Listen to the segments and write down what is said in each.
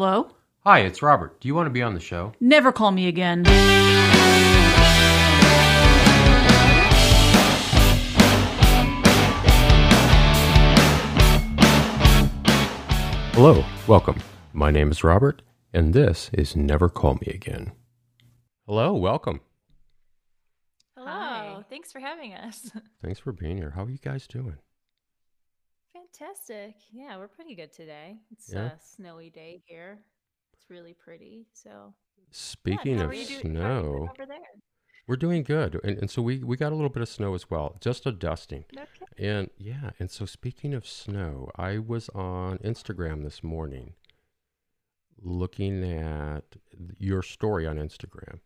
Hello? Hi, it's Robert. Do you want to be on the show? Never call me again. Hello, welcome. My name is Robert, and this is Never Call Me Again. Hello, welcome. Hello. Hi. Thanks for having us. Thanks for being here. How are you guys doing? Fantastic. Yeah, we're pretty good today. It's Yeah? a snowy day here. It's really pretty. So, Speaking how of are you doing- how are you doing snow, we're doing good. And, and so we, we got a little bit of snow as well, just a dusting. Okay. And yeah, and so speaking of snow, I was on Instagram this morning looking at your story on Instagram.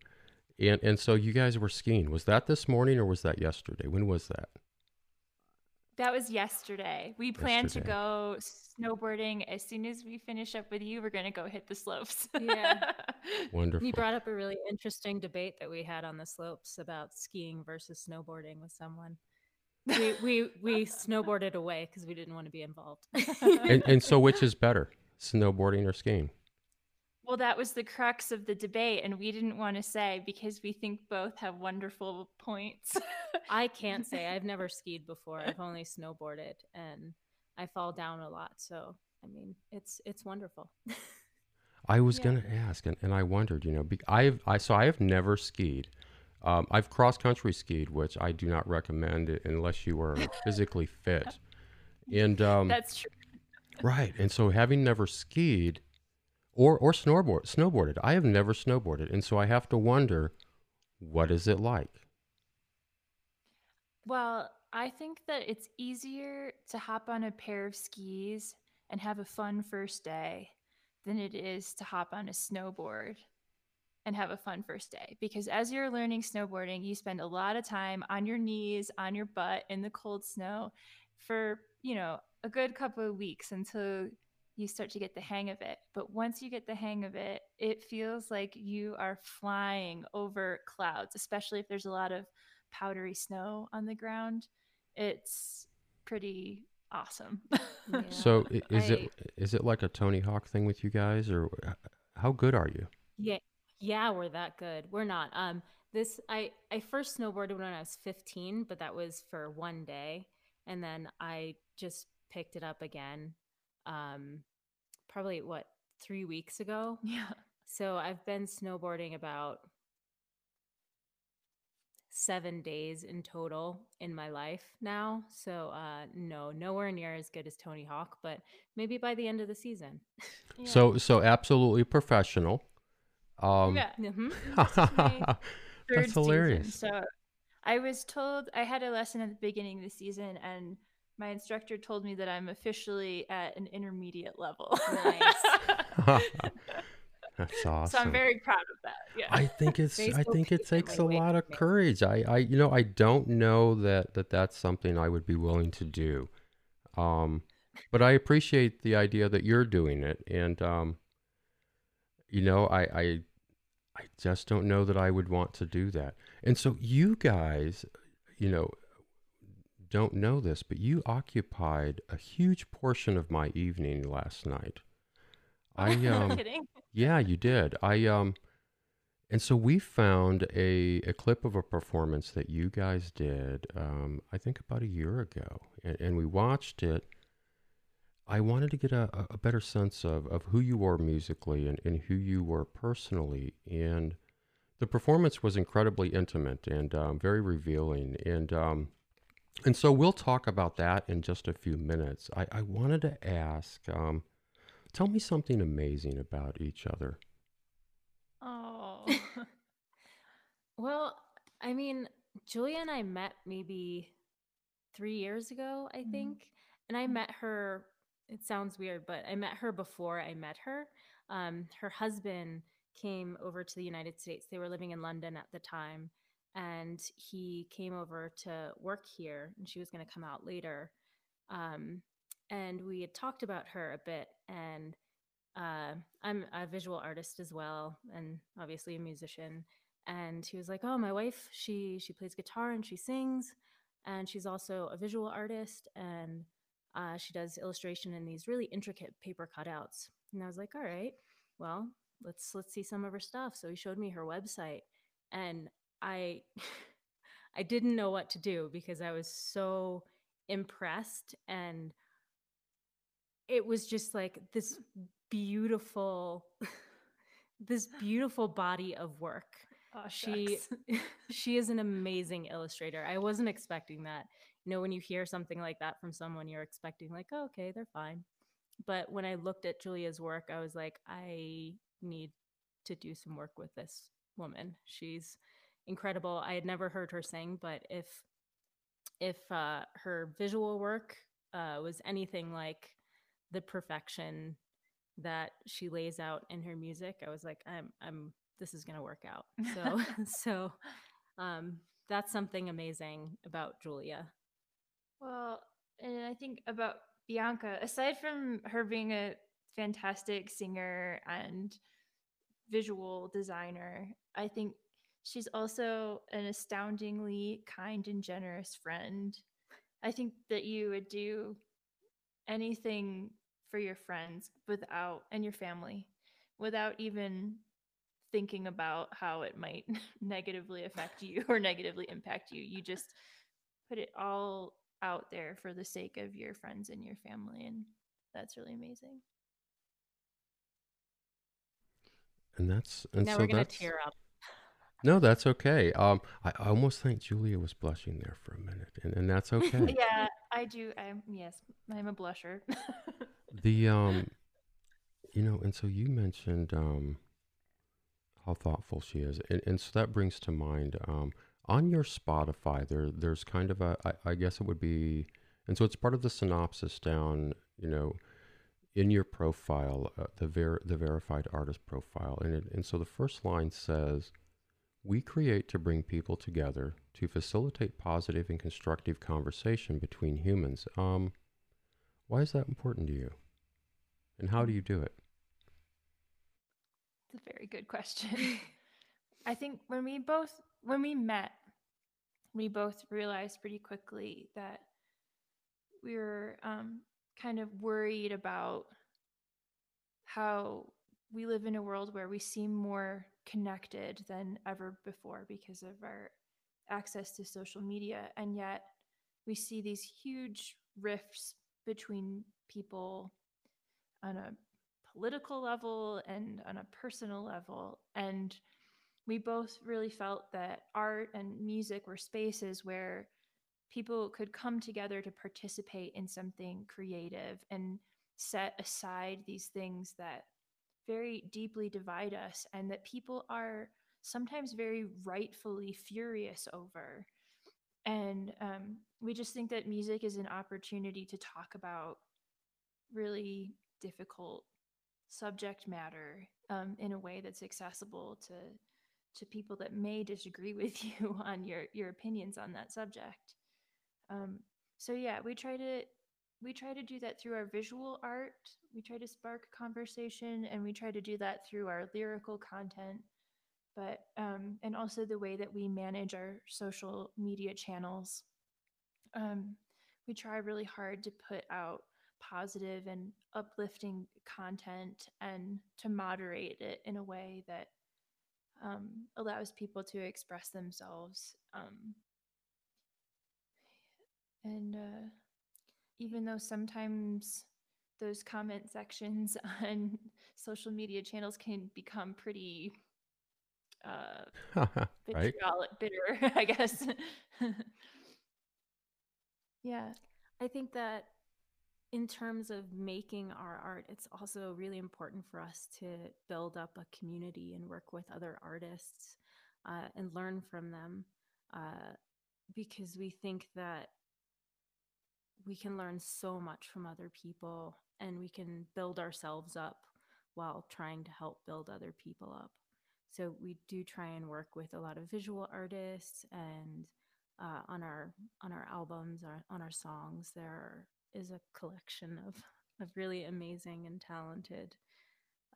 And and so you guys were skiing. Was that this morning or was that yesterday? When was that? That was yesterday. We plan to go snowboarding as soon as we finish up with you. We're going to go hit the slopes. Yeah. Wonderful. you brought up a really interesting debate that we had on the slopes about skiing versus snowboarding with someone. We we we snowboarded away because we didn't want to be involved. and, and so which is better, snowboarding or skiing? Well, that was the crux of the debate, and we didn't want to say because we think both have wonderful points. I can't say I've never skied before. I've only snowboarded, and I fall down a lot. So, I mean, it's it's wonderful. I was Yeah. gonna ask, and, and I wondered, you know, be, I've I so I have never skied. Um, I've cross country skied, which I do not recommend unless you are physically fit. And um, That's true. right, and so having never skied, or or snowboard snowboarded, I have never snowboarded, and so I have to wonder, what is it like? Well, I think that it's easier to hop on a pair of skis and have a fun first day than it is to hop on a snowboard and have a fun first day. Because as you're learning snowboarding, you spend a lot of time on your knees, on your butt in the cold snow for, you know, a good couple of weeks until you start to get the hang of it. But once you get the hang of it, it feels like you are flying over clouds, especially if there's a lot of powdery snow on the ground. It's pretty awesome. Yeah. So is I- it is it like a Tony Hawk thing with you guys, or how good are you? Yeah, yeah, we're that good. We're not. Um, this I I first snowboarded when I was 15, but that was for one day, and then I just picked it up again. Um, probably what three weeks ago. yeah. So I've been snowboarding about seven days in total in my life now. So uh, no, nowhere near as good as Tony Hawk, but maybe by the end of the season. yeah. So so absolutely professional. Um, yeah. hmm This is my third That's season, hilarious. so I was told I had a lesson at the beginning of the season, and my instructor told me that I'm officially at an intermediate level. Nice. That's awesome. So I'm very proud of that. Yeah. I think it's I think it takes a lot of courage. I I you know I don't know that that that's something I would be willing to do. Um but I appreciate the idea that you're doing it and um you know I I I just don't know that I would want to do that. And so you guys, you know, don't know this, but you occupied a huge portion of my evening last night. I um kidding. yeah, you did. I um and so we found a, a clip of a performance that you guys did um I think about a year ago and, and we watched it. I wanted to get a, a- better sense of, of who you were musically and, and who you were personally and the performance was incredibly intimate and um, very revealing and um and so we'll talk about that in just a few minutes. I, I wanted to ask um Tell me something amazing about each other. Oh. Well, I mean, Julia and I met maybe three years ago, I Mhm. think. And I met her, it sounds weird, but I met her before I met her. Um, her husband came over to the United States. They were living in London at the time. And he came over to work here, and she was going to come out later. Um, and we had talked about her a bit. And uh, I'm a visual artist as well, and obviously a musician and he was like oh my wife she she plays guitar and she sings and she's also a visual artist and uh, she does illustration in these really intricate paper cutouts and i was like all right well, let's let's see some of her stuff. So he showed me her website and I I didn't know what to do because I was so impressed and it was just like this beautiful this beautiful body of work. Oh, She she is an amazing illustrator. I wasn't expecting that. You know, when you hear something like that from someone, you're expecting like, oh, okay, they're fine. But when I looked at Julia's work, I was like, I need to do some work with this woman. She's incredible. I had never heard her sing, but if if uh, her visual work uh, was anything like the perfection that she lays out in her music, I was like, I'm I'm this is gonna work out. So so um, that's something amazing about Julia. Well, and I think about Bianca, aside from her being a fantastic singer and visual designer, I think she's also an astoundingly kind and generous friend. I think that you would do anything for your friends without and your family without even thinking about how it might negatively affect you or negatively impact you. You just put it all out there for the sake of your friends and your family and that's really amazing. And that's and now so we're gonna tear up. No, that's okay. Um, I, I almost think Julia was blushing there for a minute, and, and that's okay. yeah, I do. I'm yes, I'm a blusher. The um, you know, and so you mentioned um, how thoughtful she is, and, and so that brings to mind um, on your Spotify there there's kind of a I, I guess it would be, and so it's part of the synopsis down, you know, in your profile, uh, the ver- the verified artist profile, and it, and so the first line says, "We create to bring people together to facilitate positive and constructive conversation between humans." Um, why is that important to you? And how do you do it? It's a very good question. I think when we both when we met, we both realized pretty quickly that we were um, kind of worried about how we live in a world where we seem more connected than ever before because of our access to social media, and yet we see these huge rifts between people on a political level and on a personal level. And we both really felt that art and music were spaces where people could come together to participate in something creative and set aside these things that very deeply divide us and that people are sometimes very rightfully furious over. And um, we just think that music is an opportunity to talk about really difficult subject matter um, in a way that's accessible to to people that may disagree with you on your your opinions on that subject. Um, so yeah, we try to we try to do that through our visual art. We try to spark conversation, and we try to do that through our lyrical content. But um, and also the way that we manage our social media channels. Um, we try really hard to put out positive and uplifting content and to moderate it in a way that um, allows people to express themselves. Um, and uh, even though sometimes those comment sections on social media channels can become pretty uh, right? bitter, I guess. yeah. I think that in terms of making our art, it's also really important for us to build up a community and work with other artists uh, and learn from them uh, because we think that we can learn so much from other people and we can build ourselves up while trying to help build other people up. So we do try and work with a lot of visual artists and uh, on our on our albums or on our songs there is a collection of of really amazing and talented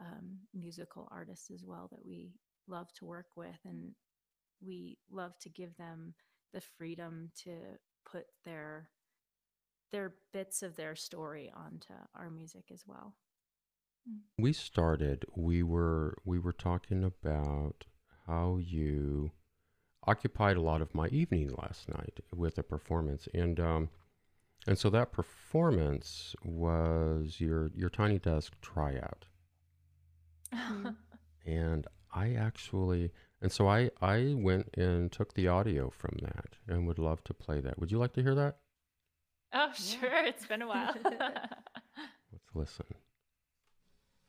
um, musical artists as well that we love to work with and we love to give them the freedom to put their their bits of their story onto our music as well we started, we were we were talking about how you occupied a lot of my evening last night with a performance, and um, and so that performance was your your tiny desk tryout, Mm. and I actually and so I I went and took the audio from that and would love to play that. Would you like to hear that? Oh, sure. It's been a while. Let's listen.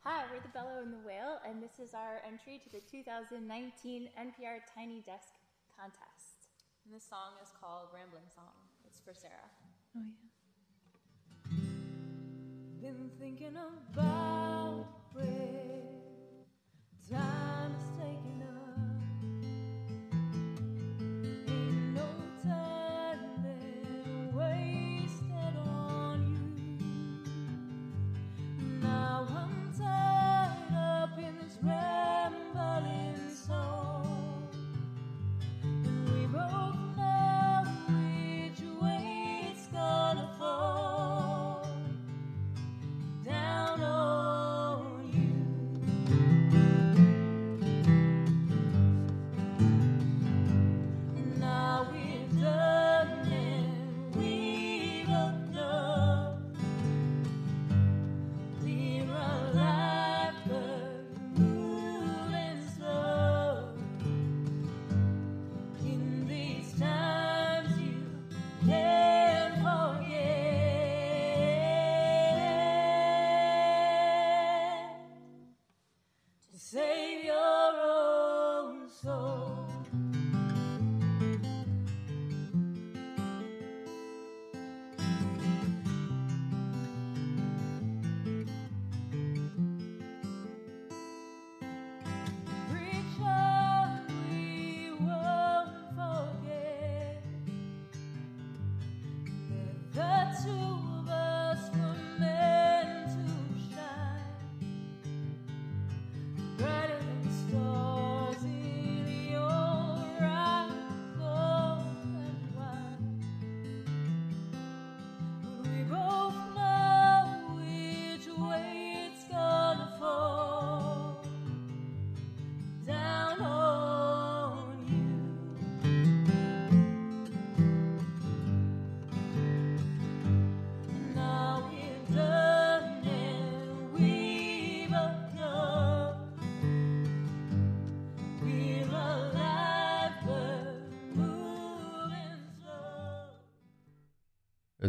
Hi, we're the Bellow and the Whale, and this is our entry to the 2019 NPR Tiny Desk Contest. And this song is called Rambling Song. It's for Sarah. oh, yeah. Been thinking about where time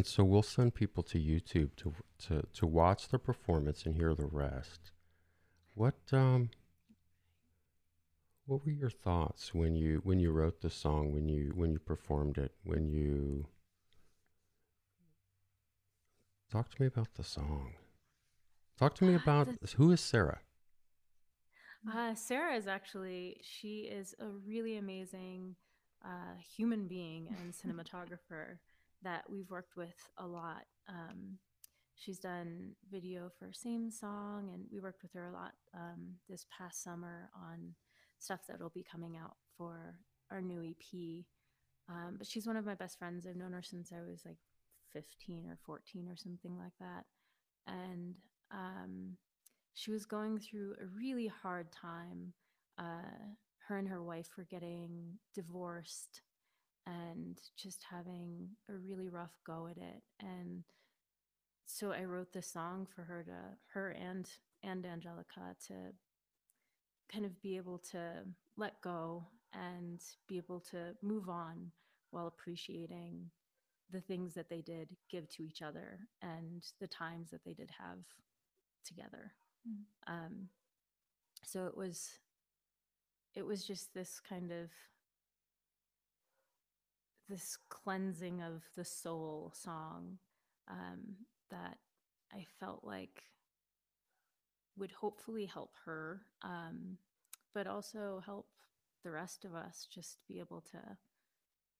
so we'll send people to YouTube to to to watch the performance and hear the rest. What um what were your thoughts when you when you wrote the song, when you when you performed it, when you Talk to me about the song. Talk to me Ah, about who is Sarah? Uh, Sarah is actually, she is a really amazing uh, human being and cinematographer that we've worked with a lot. Um, she's done video for Same Song, and we worked with her a lot um, this past summer on stuff that will be coming out for our new EP. Um, but she's one of my best friends. I've known her since I was like 15 or 14 or something like that. And um, she was going through a really hard time. Uh, her and her wife were getting divorced and just having a really rough go at it. And so I wrote this song for her to her and and Angelica to kind of be able to let go and be able to move on while appreciating the things that they did give to each other and the times that they did have together. Mm. Um, so it was it was just this kind of this cleansing of the soul song um, that I felt like would hopefully help her, um, but also help the rest of us just be able to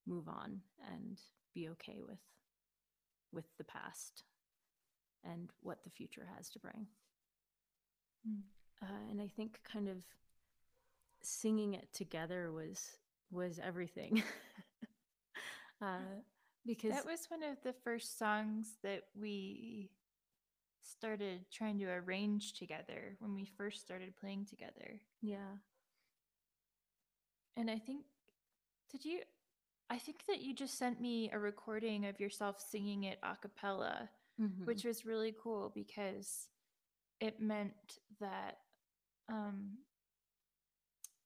move on and be okay with with the past and what the future has to bring. Mm. Uh, and I think kind of singing it together was was everything. uh, because That was one of the first songs that we started trying to arrange together when we first started playing together. Yeah. And I think, did you? I think that you just sent me a recording of yourself singing it a cappella, Mhm. which was really cool because it meant that um,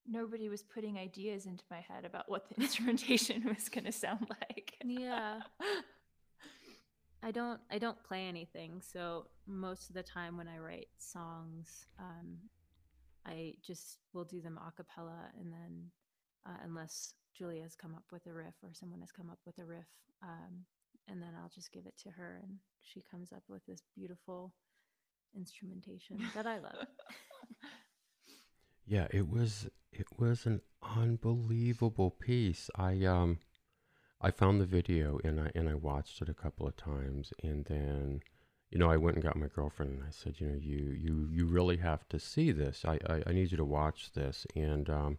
nobody was putting ideas into my head about what the instrumentation was going to sound like. yeah. I don't I don't play anything, so most of the time when I write songs, um, I just will do them a cappella, and then uh, unless Julia's come up with a riff or someone has come up with a riff, um, and then I'll just give it to her, and she comes up with this beautiful instrumentation that I love. Yeah, it was it was an unbelievable piece. I um I found the video and I and I watched it a couple of times and then you know I went and got my girlfriend and I said, you know, you you you really have to see this. I I, I need you to watch this and um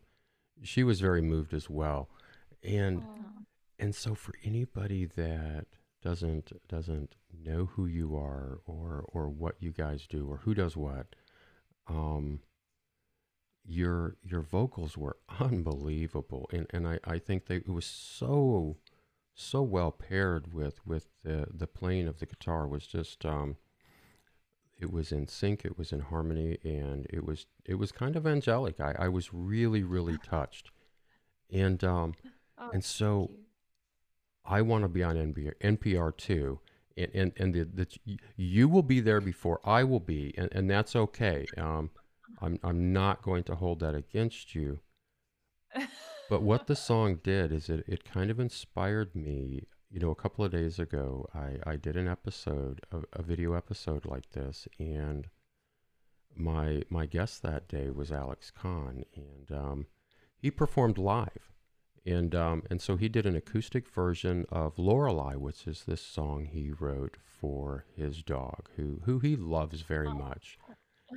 she was very moved as well. And Aw. and so for anybody that doesn't doesn't know who you are or or what you guys do or who does what, um your your vocals were unbelievable and and I, I think they it was so so well paired with with the the playing of the guitar was just um it was in sync it was in harmony and it was it was kind of angelic I, I was really really touched and um Oh, and so. I want to be on NPR, NPR too. And, and, and the, the, you will be there before I will be, and, and that's okay. Um, I'm, I'm not going to hold that against you. But what the song did is it, it kind of inspired me. You know, a couple of days ago, I, I did an episode, a, a video episode like this, and my my guest that day was Alex Kahn, and um, he performed live, and um, and so he did an acoustic version of Lorelei, which is this song he wrote for his dog, who who he loves very much.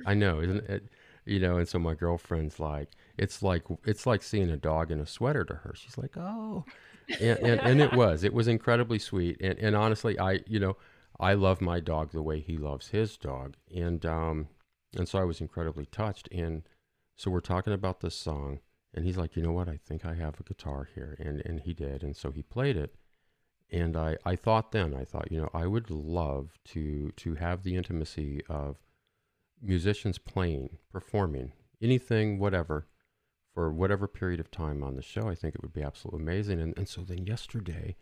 I know, isn't it? You know, and so my girlfriend's like, it's like it's like seeing a dog in a sweater to her. She's like, oh, and, and, and it was it was incredibly sweet. And and honestly, I you know I love my dog the way he loves his dog, and um and so I was incredibly touched. And so we're talking about this song, and he's like, you know what? I think I have a guitar here, and and he did, and so he played it. And I, I thought then, I thought, you know, I would love to to have the intimacy of musicians playing, performing, anything, whatever, for whatever period of time on the show. I think it would be absolutely amazing. And and so then yesterday,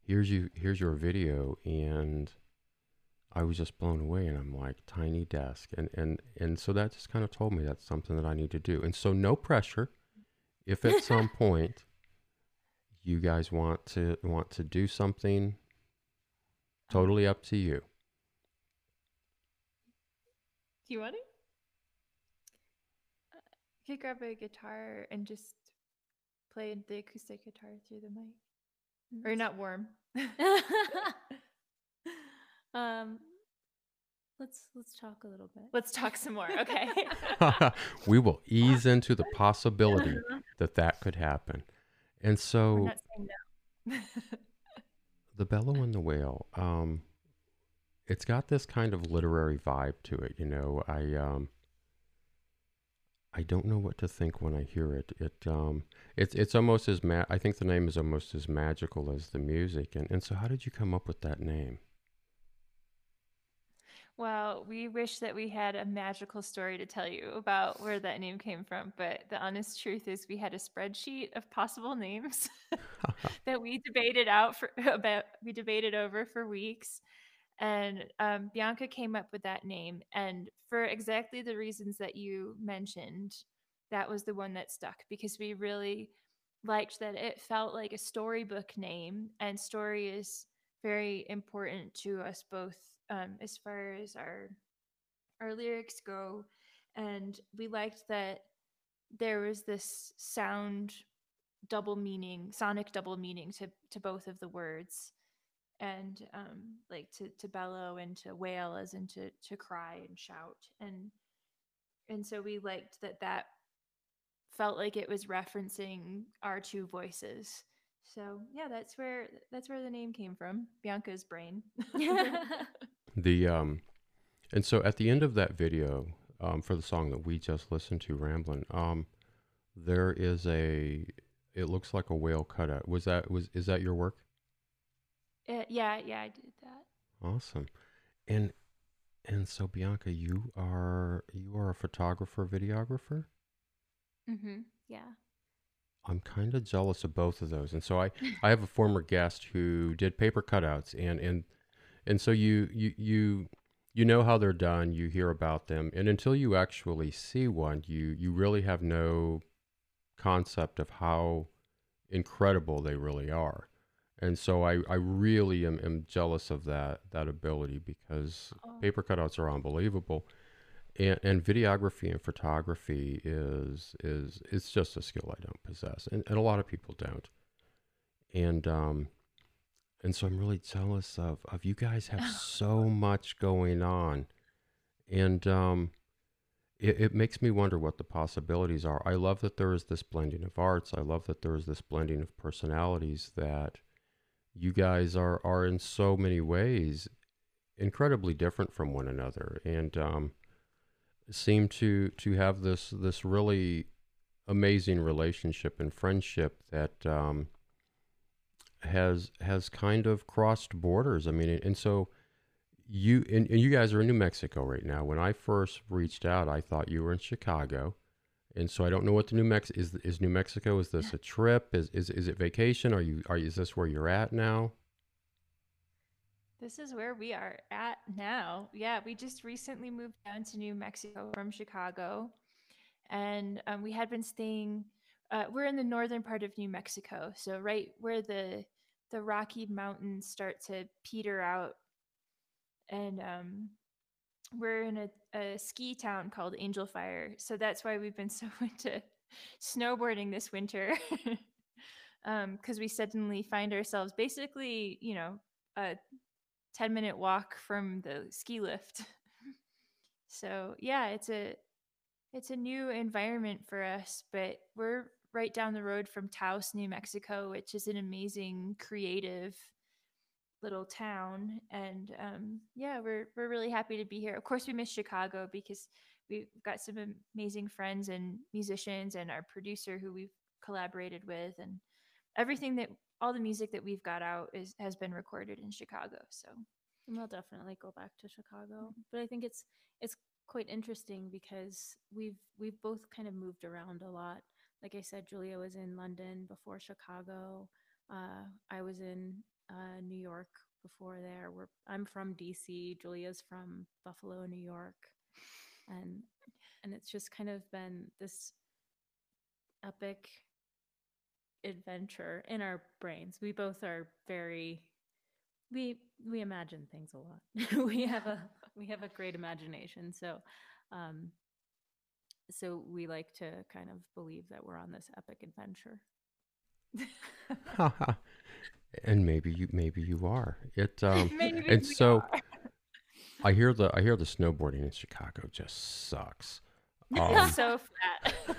here's you here's your video and I was just blown away and I'm like tiny desk and and and so that just kind of told me that's something that I need to do. And so no pressure. If at some point you guys want to want to do something totally up to you. Do you want it? You could grab a guitar and just play the acoustic guitar through the mic. Or you're not warm. um, let's let's talk a little bit. Let's talk some more. Okay. we will ease into the possibility that that could happen. And We're so not saying no. the bellow and the whale um it's got this kind of literary vibe to it you know? I um i don't know what to think when i hear it. It um it's it's almost as ma- i think the name is almost as magical as the music. And and so how did you come up with that name? Well, we wish that we had a magical story to tell you about where that name came from, but the honest truth is we had a spreadsheet of possible names that we debated out for about we debated over for weeks. And um, Bianca came up with that name, and for exactly the reasons that you mentioned, that was the one that stuck because we really liked that it felt like a storybook name, and story is very important to us both um, as far as our our lyrics go and we liked that there was this sound double meaning sonic double meaning to to both of the words and um like to to bellow and to wail as in to to cry and shout and and so we liked that that felt like it was referencing our two voices so yeah that's where that's where the name came from bianca's brain the um And so at the end of that video, um, for the song that we just listened to, Ramblin', um, there is a. It looks like a whale cutout. Was that was is that your work? Uh, yeah, yeah, I did that. Awesome. And and so Bianca, you are you are a photographer, videographer? Mm-hmm. Yeah. I'm kind of jealous of both of those. And so I I have a former guest who did paper cutouts and and and so you you you you know how they're done, you hear about them, and until you actually see one, you you really have no concept of how incredible they really are. And so I, I really am, am jealous of that that ability because Oh. paper cutouts are unbelievable. And, and videography and photography is is it's just a skill I don't possess. And, and a lot of people don't. And um and so I'm really jealous of of you guys have so much going on. And um it, it makes me wonder what the possibilities are. I love that there is this blending of arts. I love that there is this blending of personalities that you guys are are in so many ways incredibly different from one another and um, seem to to have this this really amazing relationship and friendship that um, has has kind of crossed borders. I mean, and so you and, and you guys are in New Mexico right now. When I first reached out, I thought you were in Chicago. And so I don't know what the New Mex is. Is New Mexico? Is this a trip? Is is is it vacation? Are you are you, is this where you're at now? This is where we are at now. Yeah, we just recently moved down to New Mexico from Chicago, and um, we had been staying. Uh, we're in the northern part of New Mexico, so right where the the Rocky Mountains start to peter out, and um, we're in a, a ski town called Angel Fire. So that's why we've been so into snowboarding this winter, um, because we suddenly find ourselves basically, you know, a 10 minute walk from the ski lift. so yeah, it's a it's a new environment for us, but we're right down the road from Taos, New Mexico, which is an amazing creative little town. And um, yeah, we're we're really happy to be here. Of course, we miss Chicago because we've got some amazing friends and musicians, and our producer who we've collaborated with, and everything that all the music that we've got out is has been recorded in Chicago. So And we'll definitely go back to Chicago. But I think it's it's quite interesting because we've we've both kind of moved around a lot. Like I said, Julia was in London before Chicago. Uh, I was in uh, New York before there. We're, I'm from DC. Julia's from Buffalo, New York, and and it's just kind of been this epic adventure in our brains. We both are very we we imagine things a lot. we have a we have a great imagination. So um so we like to kind of believe that we're on this epic adventure. and maybe you maybe you are. It um Maybe and so are. I hear the I hear the snowboarding in Chicago just sucks. Um, so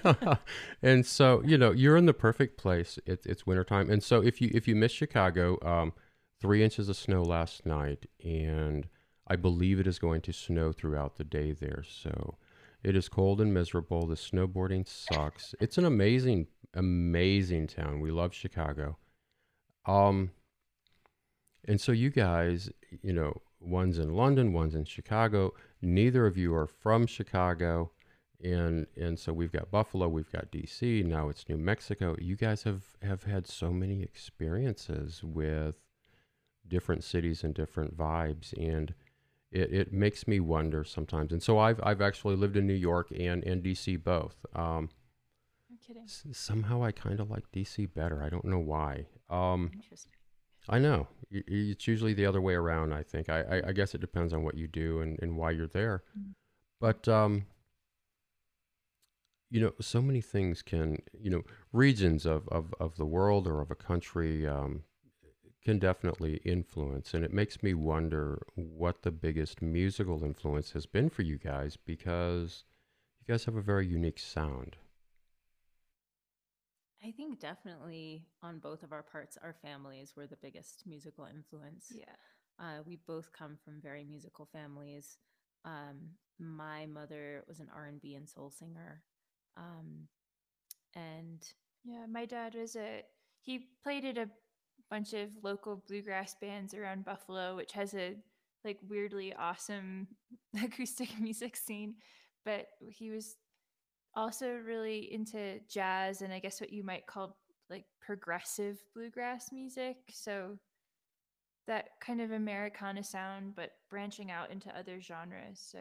flat. and so you know you're in the perfect place. It's it's wintertime, and so if you if you miss Chicago, um, three inches of snow last night, and I believe it is going to snow throughout the day there. So it is cold and miserable. The snowboarding sucks. It's an amazing amazing town. We love Chicago. Um, and so you guys, you know, one's in London, one's in Chicago. Neither of you are from Chicago and and so we've got Buffalo, we've got DC, now it's New Mexico. You guys have have had so many experiences with different cities and different vibes, and it, it makes me wonder sometimes. And so I've I've actually lived in New York and and DC both. Um, I'm kidding. s- somehow I kind of like DC better. I don't know why. Um, Interesting. I know it's usually the other way around. I think. I I, I guess it depends on what you do and, and why you're there. Mm. But um, you know, so many things can you know regions of of of the world or of a country um, can definitely influence, and it makes me wonder what the biggest musical influence has been for you guys because you guys have a very unique sound. I think definitely on both of our parts, our families were the biggest musical influence. Yeah. Uh, we both come from very musical families. Um, my mother was an R and B and soul singer, um, and Yeah, my dad was a he played at a bunch of local bluegrass bands around Buffalo, which has a like weirdly awesome acoustic music scene. But he was also really into jazz and I guess what you might call like progressive bluegrass music. So that kind of Americana sound, but branching out into other genres. So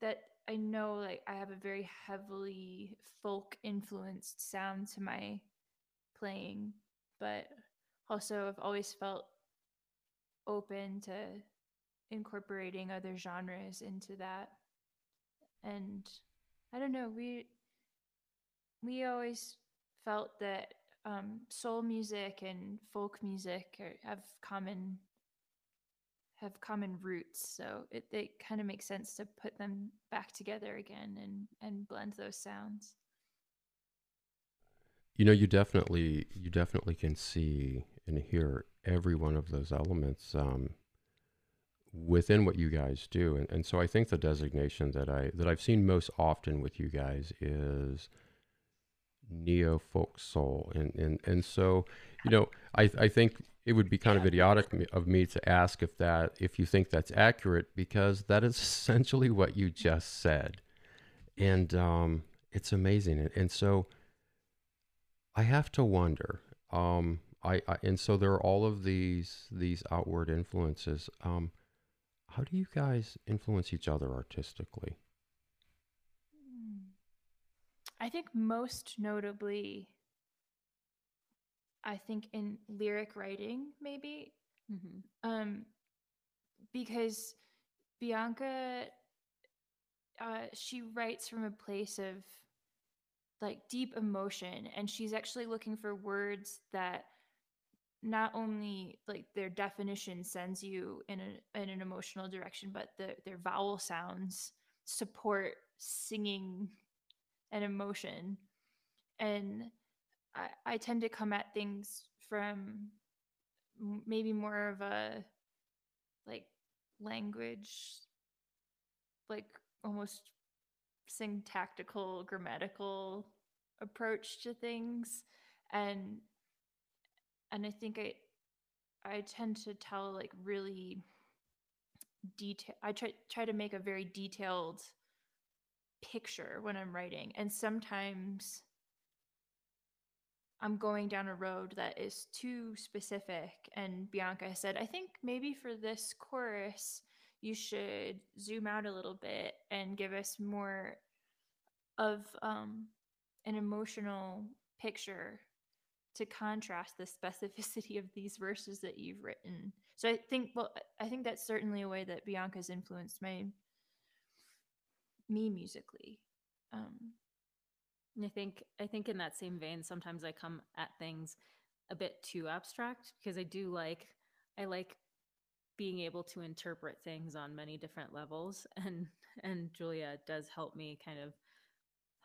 that I know like I have a very heavily folk influenced sound to my playing, but also I've always felt open to incorporating other genres into that. And I don't know, we we always felt that um, soul music and folk music are, have common have common roots. So it, it kind of makes sense to put them back together again and and blend those sounds. You know, you definitely you definitely can see and hear every one of those elements um, within what you guys do, and, and so I think the designation that I that I've seen most often with you guys is neo folk soul, and and and so you know I I think it would be kind of idiotic of me to ask if that if you think that's accurate because that is essentially what you just said, and um, it's amazing, and, and so. I have to wonder. Um, I, I and so there are all of these these outward influences. Um, how do you guys influence each other artistically? i think most notably i think in lyric writing maybe mm-hmm. um because bianca uh she writes from a place of like deep emotion and she's actually looking for words that not only like their definition sends you in a in an emotional direction but the, their vowel sounds support singing an emotion. And I, I tend to come at things from maybe more of a like language like almost syntactical grammatical approach to things. And and i think i i tend to tell like really detail i try try to make a very detailed picture when i'm writing. And sometimes i'm going down a road that is too specific. And bianca said i think maybe for this chorus you should zoom out a little bit and give us more of um, an emotional picture to contrast the specificity of these verses that you've written. So I think, well, I think that's certainly a way that Bianca's influenced my me musically. Um, I think I think in that same vein, sometimes I come at things a bit too abstract because I do like I like being able to interpret things on many different levels, and and Julia does help me kind of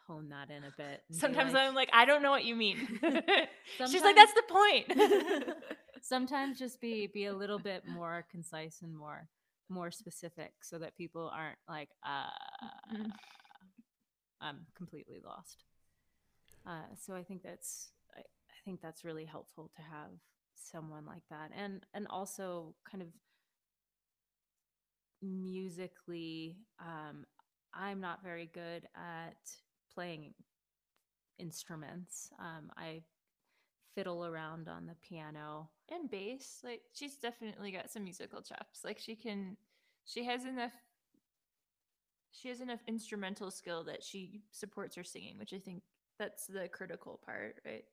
hone that in a bit. sometimes like- I'm like, I don't know what you mean. She's like, that's the point. sometimes just be be a little bit more concise and more more specific so that people aren't like uh Mhm. i'm completely lost uh so i think that's I, I think that's really helpful to have someone like that and and also kind of musically um i'm not very good at playing instruments. Um i fiddle around on the piano. And bass like she's definitely got some musical chops. Like she can she has enough she has enough instrumental skill that she supports her singing which i think that's the critical part right?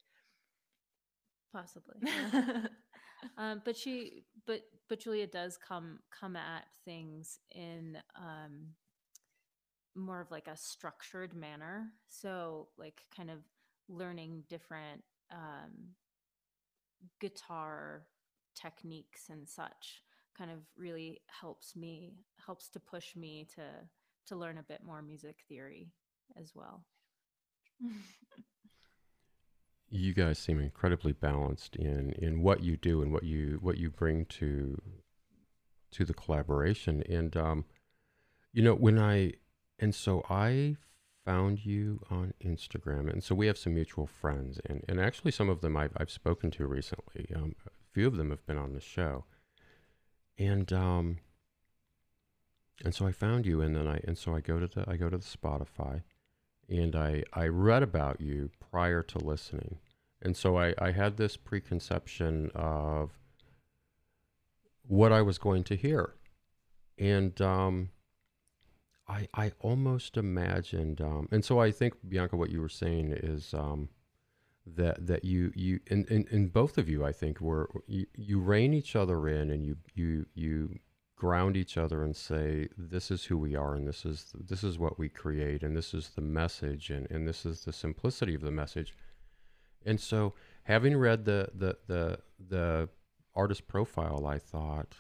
Possibly yeah. um, but she but but julia does come come at things in um more of like a structured manner so like kind of learning different um guitar techniques and such kind of really helps me helps to push me to to learn a bit more music theory as well You guys seem incredibly balanced in in what you do and what you what you bring to to the collaboration. And um, You know, when I, and so I found you on Instagram, and so we have some mutual friends, and, and actually some of them I've, I've spoken to recently. Um, a few of them have been on the show, and um, and so I found you, and then I and so I go to the I go to the Spotify, and I I read about you prior to listening, and so I I had this preconception of what I was going to hear, and um, I I almost imagined, um, and so I think Bianca, what you were saying is um, that that you you and, and both of you I think were you, you rein each other in and you you you ground each other and say this is who we are and this is this is what we create and this is the message and, and this is the simplicity of the message. And so having read the the the, the artist profile I thought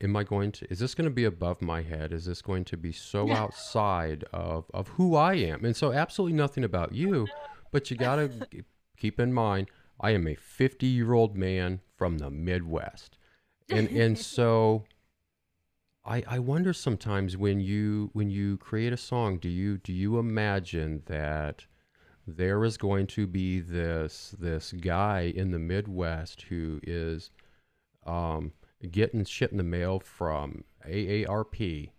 am I going to is this going to be above my head? Is this going to be so outside of of who I am? And so absolutely nothing about you but you got to keep in mind, I am a 50 year old man from the Midwest. And, and so I, I wonder sometimes when you when you create a song, do you do you imagine that there is going to be this this guy in the Midwest who is um, getting shit in the mail from AARP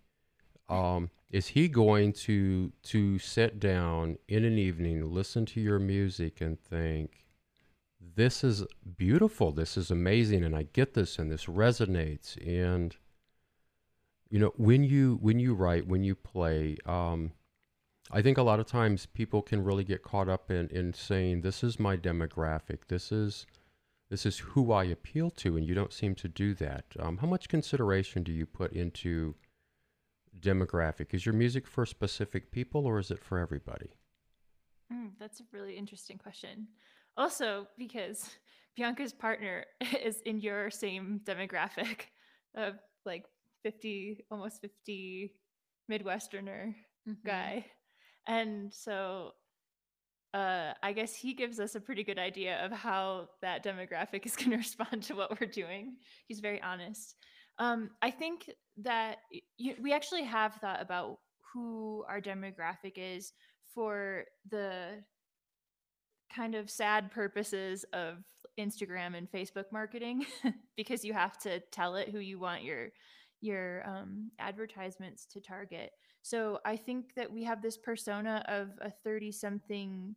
um, is he going to to sit down in an evening, listen to your music, and think, "This is beautiful. This is amazing, and I get this, and this resonates." And you know, when you when you write, when you play, um, I think a lot of times people can really get caught up in in saying, "This is my demographic. This is." This is who I appeal to, and you don't seem to do that. Um, how much consideration do you put into demographic? Is your music for specific people or is it for everybody? Mm, that's a really interesting question. Also, because Bianca's partner is in your same demographic of like 50, almost 50 Midwesterner mm-hmm. guy. And so uh, I guess he gives us a pretty good idea of how that demographic is going to respond to what we're doing. He's very honest. Um, I think that we actually have thought about who our demographic is for the kind of sad purposes of Instagram and Facebook marketing because you have to tell it who you want your your um, advertisements to target. So I think that we have this persona of a 30 something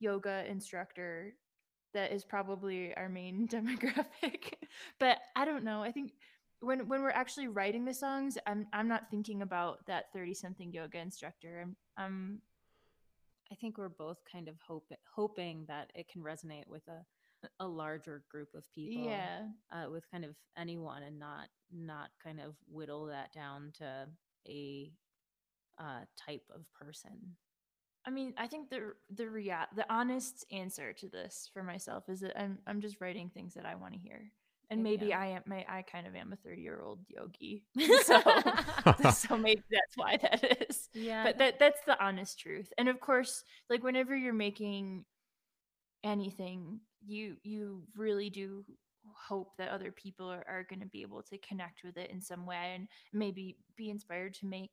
yoga instructor that is probably our main demographic. but I don't know. I think when when we're actually writing the songs, I'm I'm not thinking about that thirty something yoga instructor. I'm I'm I think we're both kind of hope, hoping that it can resonate with a a larger group of people. Yeah. Uh, with kind of anyone and not not kind of whittle that down to a uh, type of person. I mean, I think the the real the honest answer to this for myself is that I'm I'm just writing things that I want to hear and maybe yeah. I am my I kind of am a 30 year old yogi. So so maybe that's why that is. Yeah. But that that's the honest truth. And of course, like whenever you're making anything, you you really do hope that other people are, are going to be able to connect with it in some way and maybe be inspired to make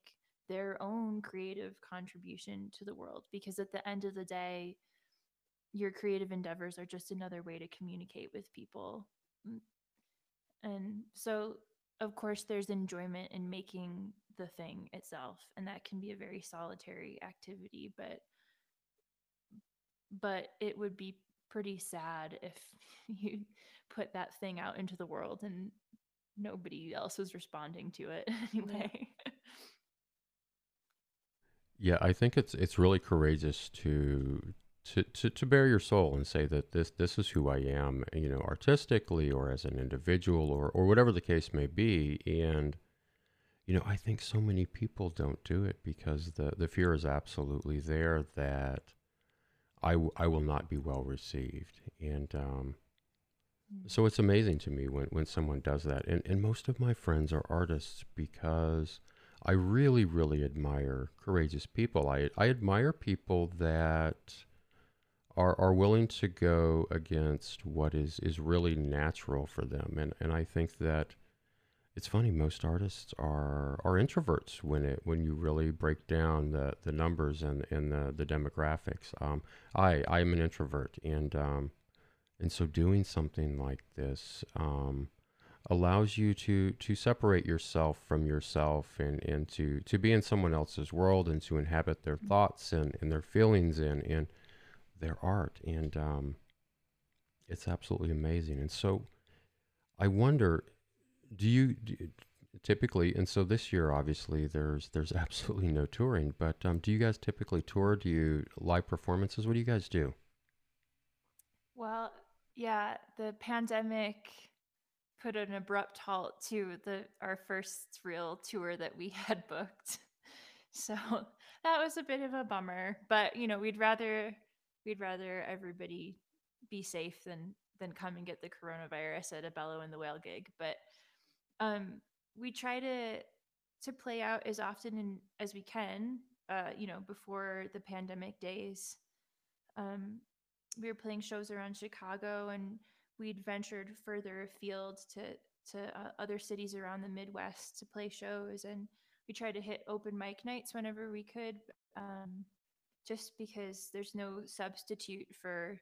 their own creative contribution to the world because at the end of the day your creative endeavors are just another way to communicate with people. Mm, and so, of course, there's enjoyment in making the thing itself, and that can be a very solitary activity, but but it would be pretty sad if you put that thing out into the world and nobody else was responding to it anyway. yeah, I think it's it's really courageous to to, to, to bare your soul and say that this this is who I am, you know, artistically or as an individual or or whatever the case may be. And you know, I think so many people don't do it because the the fear is absolutely there that I, w- I will not be well received. And um, mm. so it's amazing to me when, when someone does that. And, and most of my friends are artists because I really, really admire courageous people. I, I admire people that are are willing to go against what is is really natural for them and and I think that it's funny. Most artists are are introverts when it when you really break down the, the numbers and, and the the demographics. Um, I I'm an introvert, and um, and so doing something like this um, allows you to to separate yourself from yourself and and to to be in someone else's world and to inhabit their thoughts and and their feelings and and their art. And um, it's absolutely amazing. And so I wonder do you, do you typically and so this year obviously there's there's absolutely no touring but um, do you guys typically tour? Do you live performances? What do you guys do? Well, yeah, the pandemic put an abrupt halt to the our first real tour that we had booked. So that was a bit of a bummer, but you know, we'd rather we'd rather everybody be safe than than come and get the coronavirus at a Bellow in the Whale gig. But um we try to to play out as often and as we can, uh, you know, before the pandemic days. Um we were playing shows around Chicago and we'd ventured further afield to to uh, other cities around the Midwest to play shows and we tried to hit open mic nights whenever we could um, just because there's no substitute for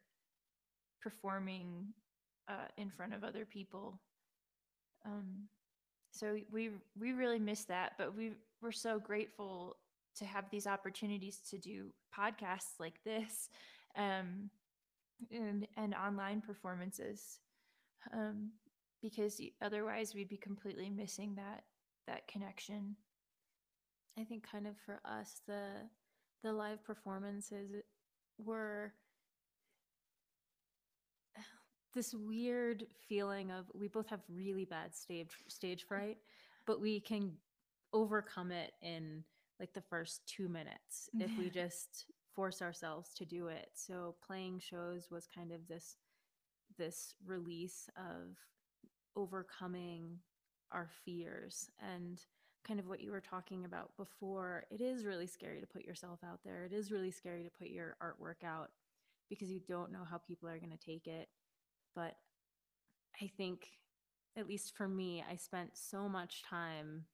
performing uh, in front of other people. Um, so we we really miss that but we we're so grateful to have these opportunities to do podcasts like this. Um, and, and online performances um, because otherwise we'd be completely missing that that connection. I think kind of for us the the live performances were this weird feeling of we both have really bad stage stage fright, but we can overcome it in like the first 2 minutes if we just force ourselves to do it. So playing shows was kind of this this release of overcoming our fears. And kind of what you were talking about before it is really scary to put yourself out there. It is really scary to put your artwork out because you don't know how people are going to take it. But i think at least for me i spent so much time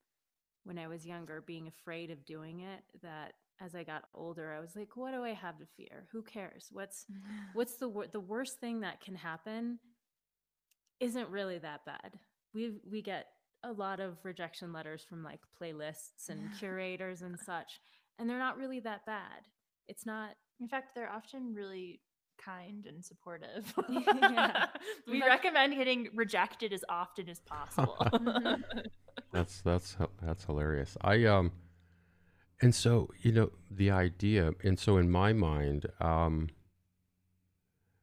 when i was younger being afraid of doing it that as i got older i was like what do i have to fear who cares what's what's the wor- the worst thing that can happen isn't really that bad. We we get a lot of rejection letters from like playlists and curators and such, and they're not really that bad. It's not. in fact they're often really kind and supportive Yeah. we But- recommend getting rejected as often as possible. That's that's that's hilarious. I um, and so you know the idea, and so in my mind, um,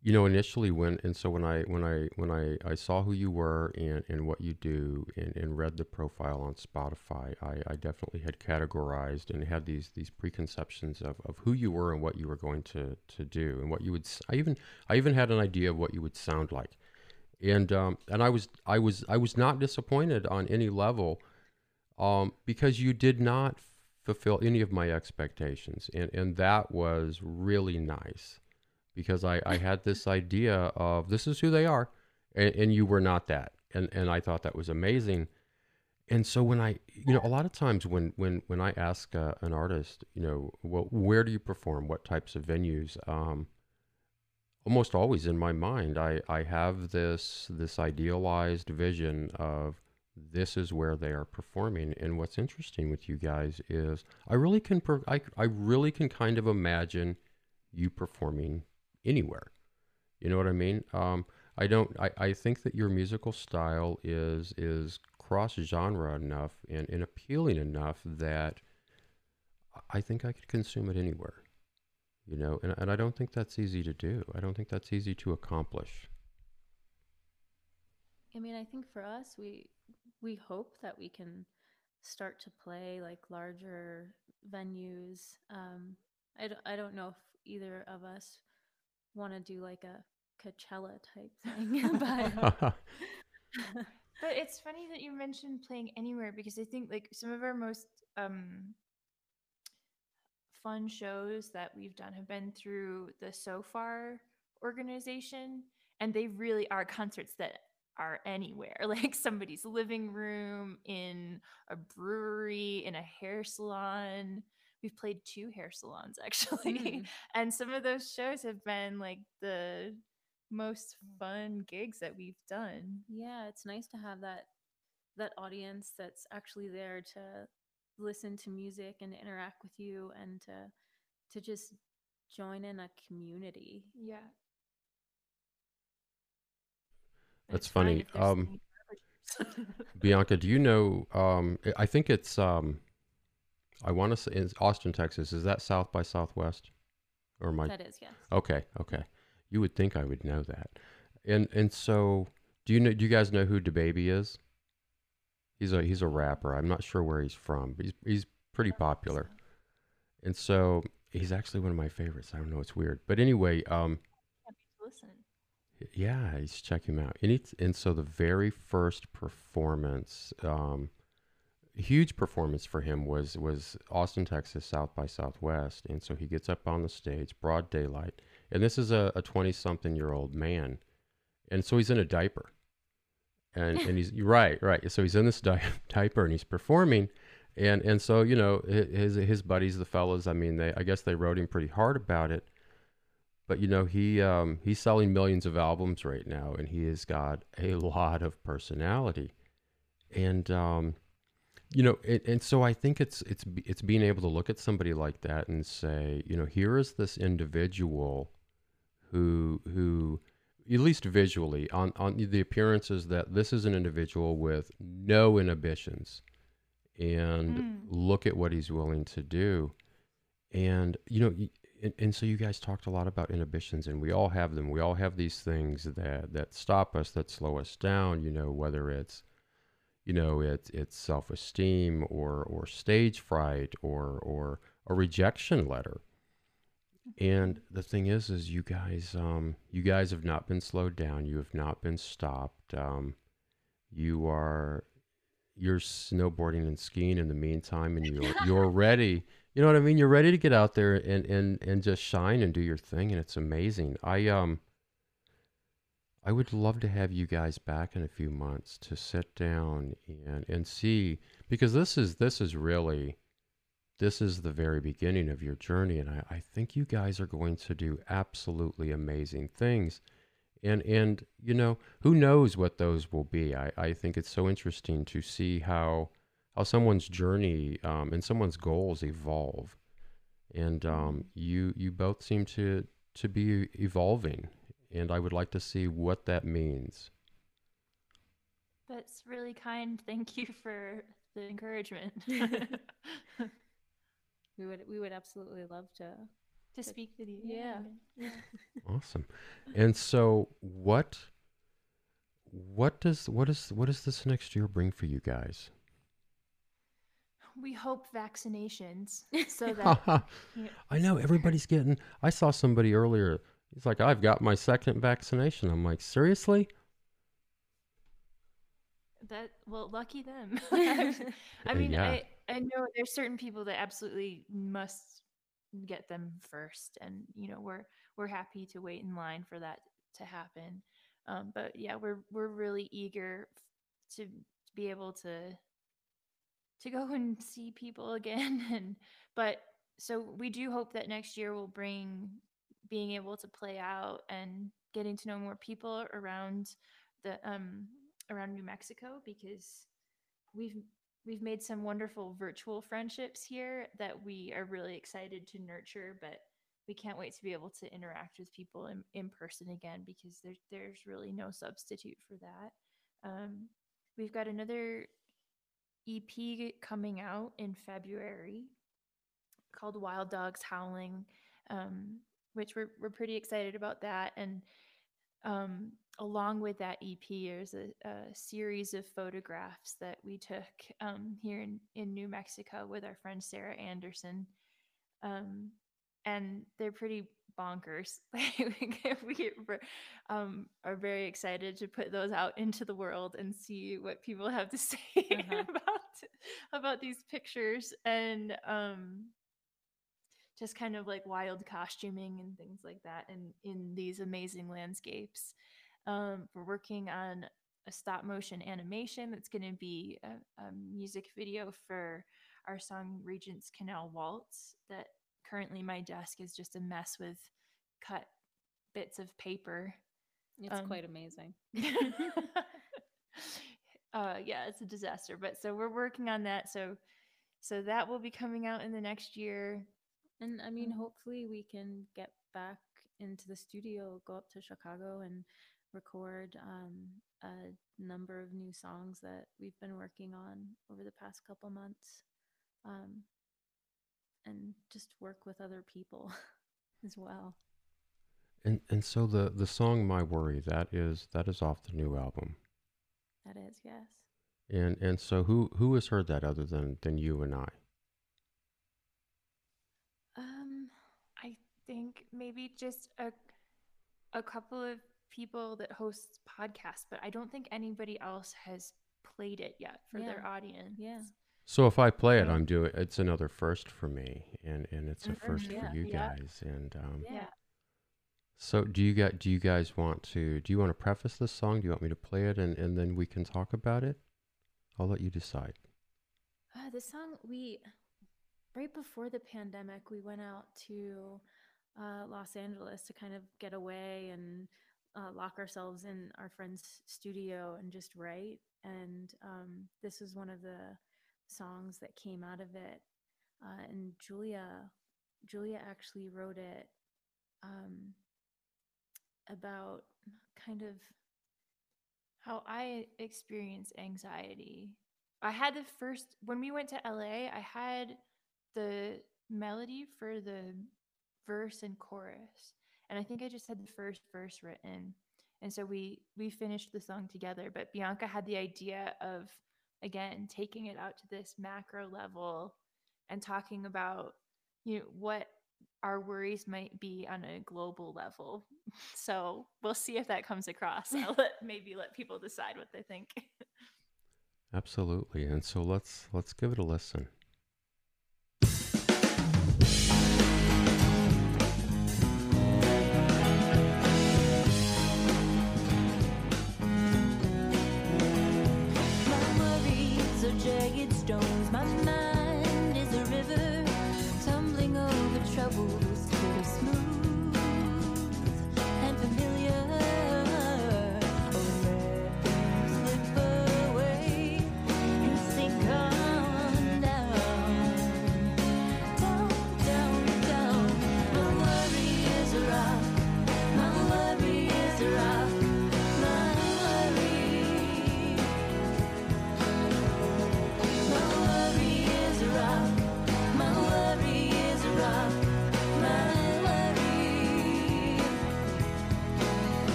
you know, initially when and so when I when I when I I saw who you were and and what you do and and read the profile on Spotify, I I definitely had categorized and had these these preconceptions of of who you were and what you were going to to do and what you would. I even I even had an idea of what you would sound like and um, and I was I was I was not disappointed on any level, um, because you did not fulfill any of my expectations, and and that was really nice, because I I had this idea of this is who they are, and, and you were not that, and and I thought that was amazing. And so when I, you know, a lot of times when when when I ask uh, an artist, you know, well, where do you perform? What types of venues? Um, almost always in my mind I, I have this this idealized vision of this is where they are performing. And what's interesting with you guys is i really can per- I, I really can kind of imagine you performing anywhere. You know what i mean? Um, i don't I, I think that your musical style is is cross genre enough and, and appealing enough that i think i could consume it anywhere you know? And, and i don't think that's easy to do. I don't think that's easy to accomplish. I mean, I think for us, we we hope that we can start to play like larger venues. Um, I, d- I don't know if either of us want to do like a Coachella type thing, but But it's funny that you mentioned playing anywhere because I think like some of our most um fun shows that we've done have been through the Sofar organization and they really are concerts that are anywhere. Like somebody's living room in a brewery in a hair salon. We've played two hair salons actually Mm. and some of those shows have been like the most fun gigs that we've done. Yeah, it's nice to have that that audience that's actually there to listen to music and interact with you and to to just join in a community. yeah That's funny. Um, Bianca, do you know? Um, I- think it's. Um, I want to say it's Austin, Texas. Is that South by Southwest, or I? That is, yes. Okay, okay. You would think I would know that. And and so, do you know? Do you guys know who DaBaby is? He's a he's a rapper. I'm not sure where he's from, but he's he's pretty popular. And so he's actually one of my favorites. I don't know. It's weird, but anyway, um, yeah, he's check him out. And it's and so the very first performance, um, huge performance for him was was Austin, Texas, South by Southwest. And so he gets up on the stage, broad daylight, and this is a twenty something year old man, and so he's in a diaper, and and he's right, right. So he's in this di- diaper and he's performing. And, and so you know his his buddies the fellas I mean they I guess they rode him pretty hard about it, but you know he um, he's selling millions of albums right now, and he has got a lot of personality, and um, you know, and, and so I think it's it's it's being able to look at somebody like that and say, you know, here is this individual who who at least visually on on the appearances that this is an individual with no inhibitions and Mm. look at what he's willing to do and you know and, and so you guys talked a lot about inhibitions and we all have them. We all have these things that that stop us that slow us down you know whether it's you know it's it's self-esteem or or stage fright or or a rejection letter. And the thing is is you guys um you guys have not been slowed down. You have not been stopped. Um you are you're snowboarding and skiing in the meantime and you're you're ready you know what i mean? You're ready to get out there and and and just shine and do your thing and it's amazing. I um i would love to have you guys back in a few months to sit down and and see because this is this is really this is the very beginning of your journey and I, I think you guys are going to do absolutely amazing things. And and you know who knows what those will be? I, I think it's so interesting to see how how someone's journey um, and someone's goals evolve and um, you you both seem to to be evolving and i would like to see what that means That's really kind. Thank you for the encouragement. We would we would absolutely love to. to speak with you. Yeah. awesome and so what what does what is what does this next year bring for you guys We hope vaccinations so that. I know everybody's getting. I saw somebody earlier. He's like, I've got my second vaccination. I'm like, seriously? that well, lucky them. I mean, Yeah. I I know there's certain people that absolutely must get them first, and you know we're we're happy to wait in line for that to happen. Um, but yeah, we're we're really eager to be able to to go and see people again and but so we do hope that next year will bring being able to play out and getting to know more people around the um around New Mexico because we've we've made some wonderful virtual friendships here that we are really excited to nurture but we can't wait to be able to interact with people in, in person again because there's there's really no substitute for that. Um, we've got another ep coming out in february called wild dogs howling um, which we're, we're pretty excited about that. And um, along with that ep there's a, a series of photographs that we took um, here in, in new mexico with our friend sarah anderson. Um, and they're pretty bonkers. we um, are very excited to put those out into the world and see what people have to say Uh-huh. about about these pictures and um, just kind of like wild costuming and things like that and in these amazing landscapes. Um, we're working on a stop motion animation that's going to be a, a music video for our song Regent's Canal Waltz that currently my desk is just a mess with cut bits of paper. It's Um, quite amazing. uh yeah, it's a disaster, but so we're working on that so so that will be coming out in the next year. And I mean, Mhm. hopefully we can get back into the studio, go up to Chicago and record um, a number of new songs that we've been working on over the past couple months. Um, and just work with other people as well. And and so the the song "My Worry" that is that is off the new album. That is, yes. And and so who who has heard that other than than you and I? Um, I think maybe just a a couple of people that host podcasts, but I don't think anybody else has played it yet for their audience. Yeah. So if I play it, I'm doing it's another first for me, and and it's a Mhm, first yeah, for you yeah. guys. And um, Yeah. Yeah. so do you got do you guys want to do you want to preface this song? Do you want me to play it and and then we can talk about it? I'll let you decide. Uh, the song we right before the pandemic, we went out to uh, Los Angeles to kind of get away and uh, lock ourselves in our friend's studio and just write. And um, this was one of the songs that came out of it. Uh, and Julia, Julia actually wrote it um, about kind of How I experience anxiety. I had the first when we went to LA, I had the melody for the verse and chorus. And I think I just had the first verse written. And so we we finished the song together, but Bianca had the idea of again taking it out to this macro level and talking about you know what our worries might be on a global level. So we'll see if that comes across. I'll let maybe let people decide what they think. Absolutely. And so let's let's give it a listen. Are jagged stones. My mind is a river tumbling over troubles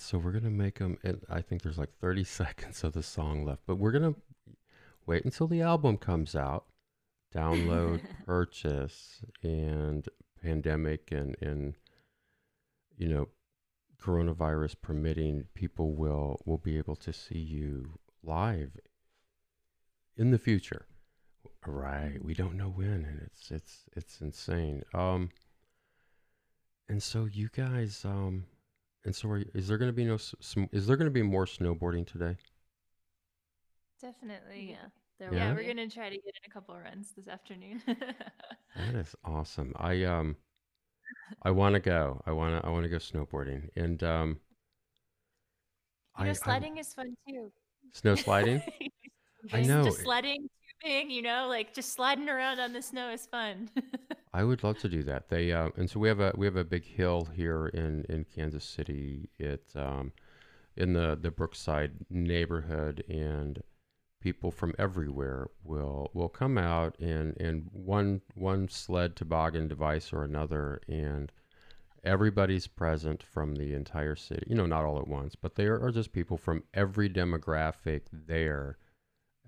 so we're gonna make them. And I think there's like 30 seconds of the song left, but we're gonna wait until the album comes out, download, purchase, and pandemic and and you know coronavirus permitting, people will will be able to see you live in the future. Right, we don't know when, and it's it's it's insane. Um, and so you guys, um, and so are, is there going to be no s- sm- is there going to be more snowboarding today? Definitely. Yeah, there Yeah, Yeah? we're gonna try to get in a couple runs this afternoon. That is awesome. I um, I want to go. I want to I want to go snowboarding, and um, you know, I- sledding is fun too. snow sliding. I Just- know. Just sledding, tubing, you know, like just sliding around on the snow is fun. I would love to do that. They uh, and so we have a we have a big hill here in in Kansas City. It um, in the the Brookside neighborhood, and people from everywhere will will come out and and one one sled toboggan device or another, and everybody's present from the entire city. You know, not all at once, but there are just people from every demographic there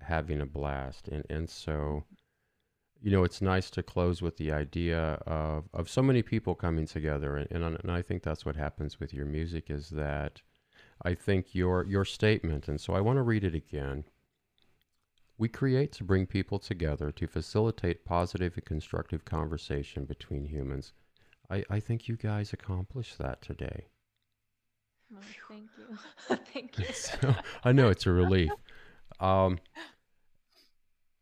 having a blast, and and so you know, it's nice to close with the idea of, of so many people coming together. And, and, and I think that's what happens with your music is that I think your, your statement, and so I want to read it again. We create to bring people together to facilitate positive and constructive conversation between humans. I, I think you guys accomplished that today. Oh, thank you. thank you. so I know it's a relief. Um,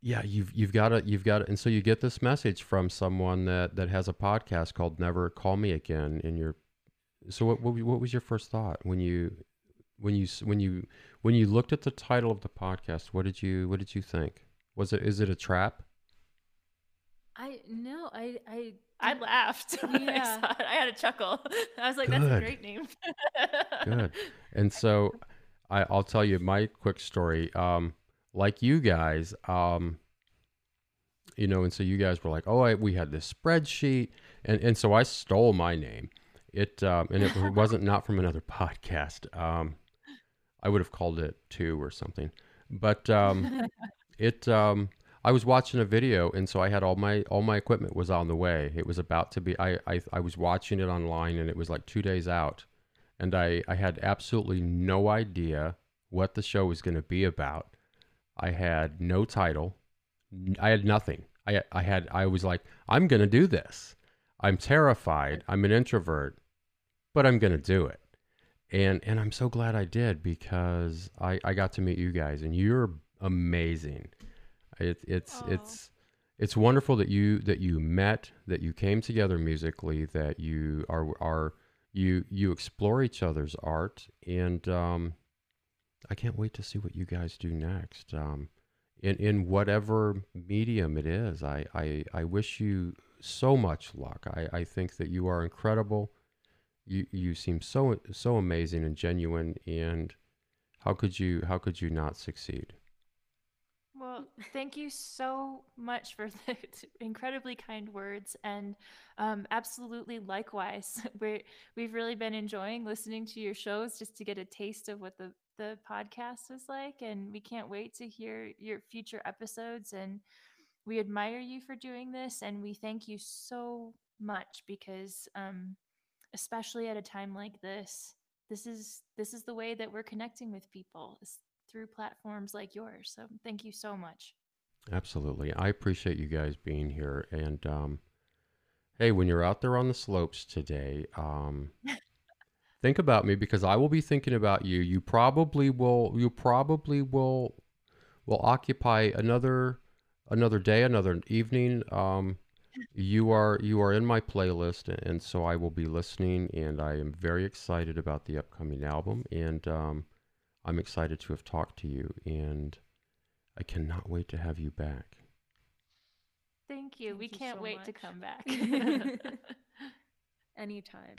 yeah, you've you've got to you've got to, and so you get this message from someone that that has a podcast called Never Call Me Again. In your, so what what, what was your first thought when you when you s- when you when you looked at the title of the podcast? What did you what did you think? Was it is it a trap? I no, I I I laughed when I Yeah. saw it. I had a chuckle. I was like, "That's a great name." Good. And so I, I'll tell you my quick story. Um, like you guys, um, you know, and so you guys were like, oh, I, we had this spreadsheet. And, and so I stole my name. It, um, and it wasn't not from another podcast. Um, I would have called it two or something, but, um, it, um, I was watching a video, and so I had all my all my equipment was on the way. It was about to be. I I, I was watching it online, and it was like two days out, and I I had absolutely no idea what the show was going to be about. I had no title. I had nothing. I I had I was like I'm going to do this. I'm terrified. I'm an introvert, but I'm going to do it. And and I'm so glad I did because I I got to meet you guys, and you're amazing. It, it's Aw. it's it's wonderful that you that you met, that you came together musically, that you are are you you explore each other's art, and um, I can't wait to see what you guys do next. Um, in in whatever medium it is, I I, I wish you so much luck. I, I think that you are incredible. You you seem so so amazing and genuine, and how could you how could you not succeed? Well, thank you so much for the incredibly kind words, and um, absolutely likewise. We're we've really been enjoying listening to your shows just to get a taste of what the the podcast is like, and we can't wait to hear your future episodes. And we admire you for doing this, and we thank you so much because, um, especially at a time like this, this is this is the way that we're connecting with people is through platforms like yours. So thank you so much. Absolutely. I appreciate you guys being here. And um, hey, when you're out there on the slopes today, um, think about me because I will be thinking about you. You probably will. You probably will will occupy another another day, another evening. Um, you are you are in my playlist, and so I will be listening. And I am very excited about the upcoming album. And um, I'm excited to have talked to you. And I cannot wait to have you back. Thank you. Thank we you can't so wait to come back. anytime. anytime.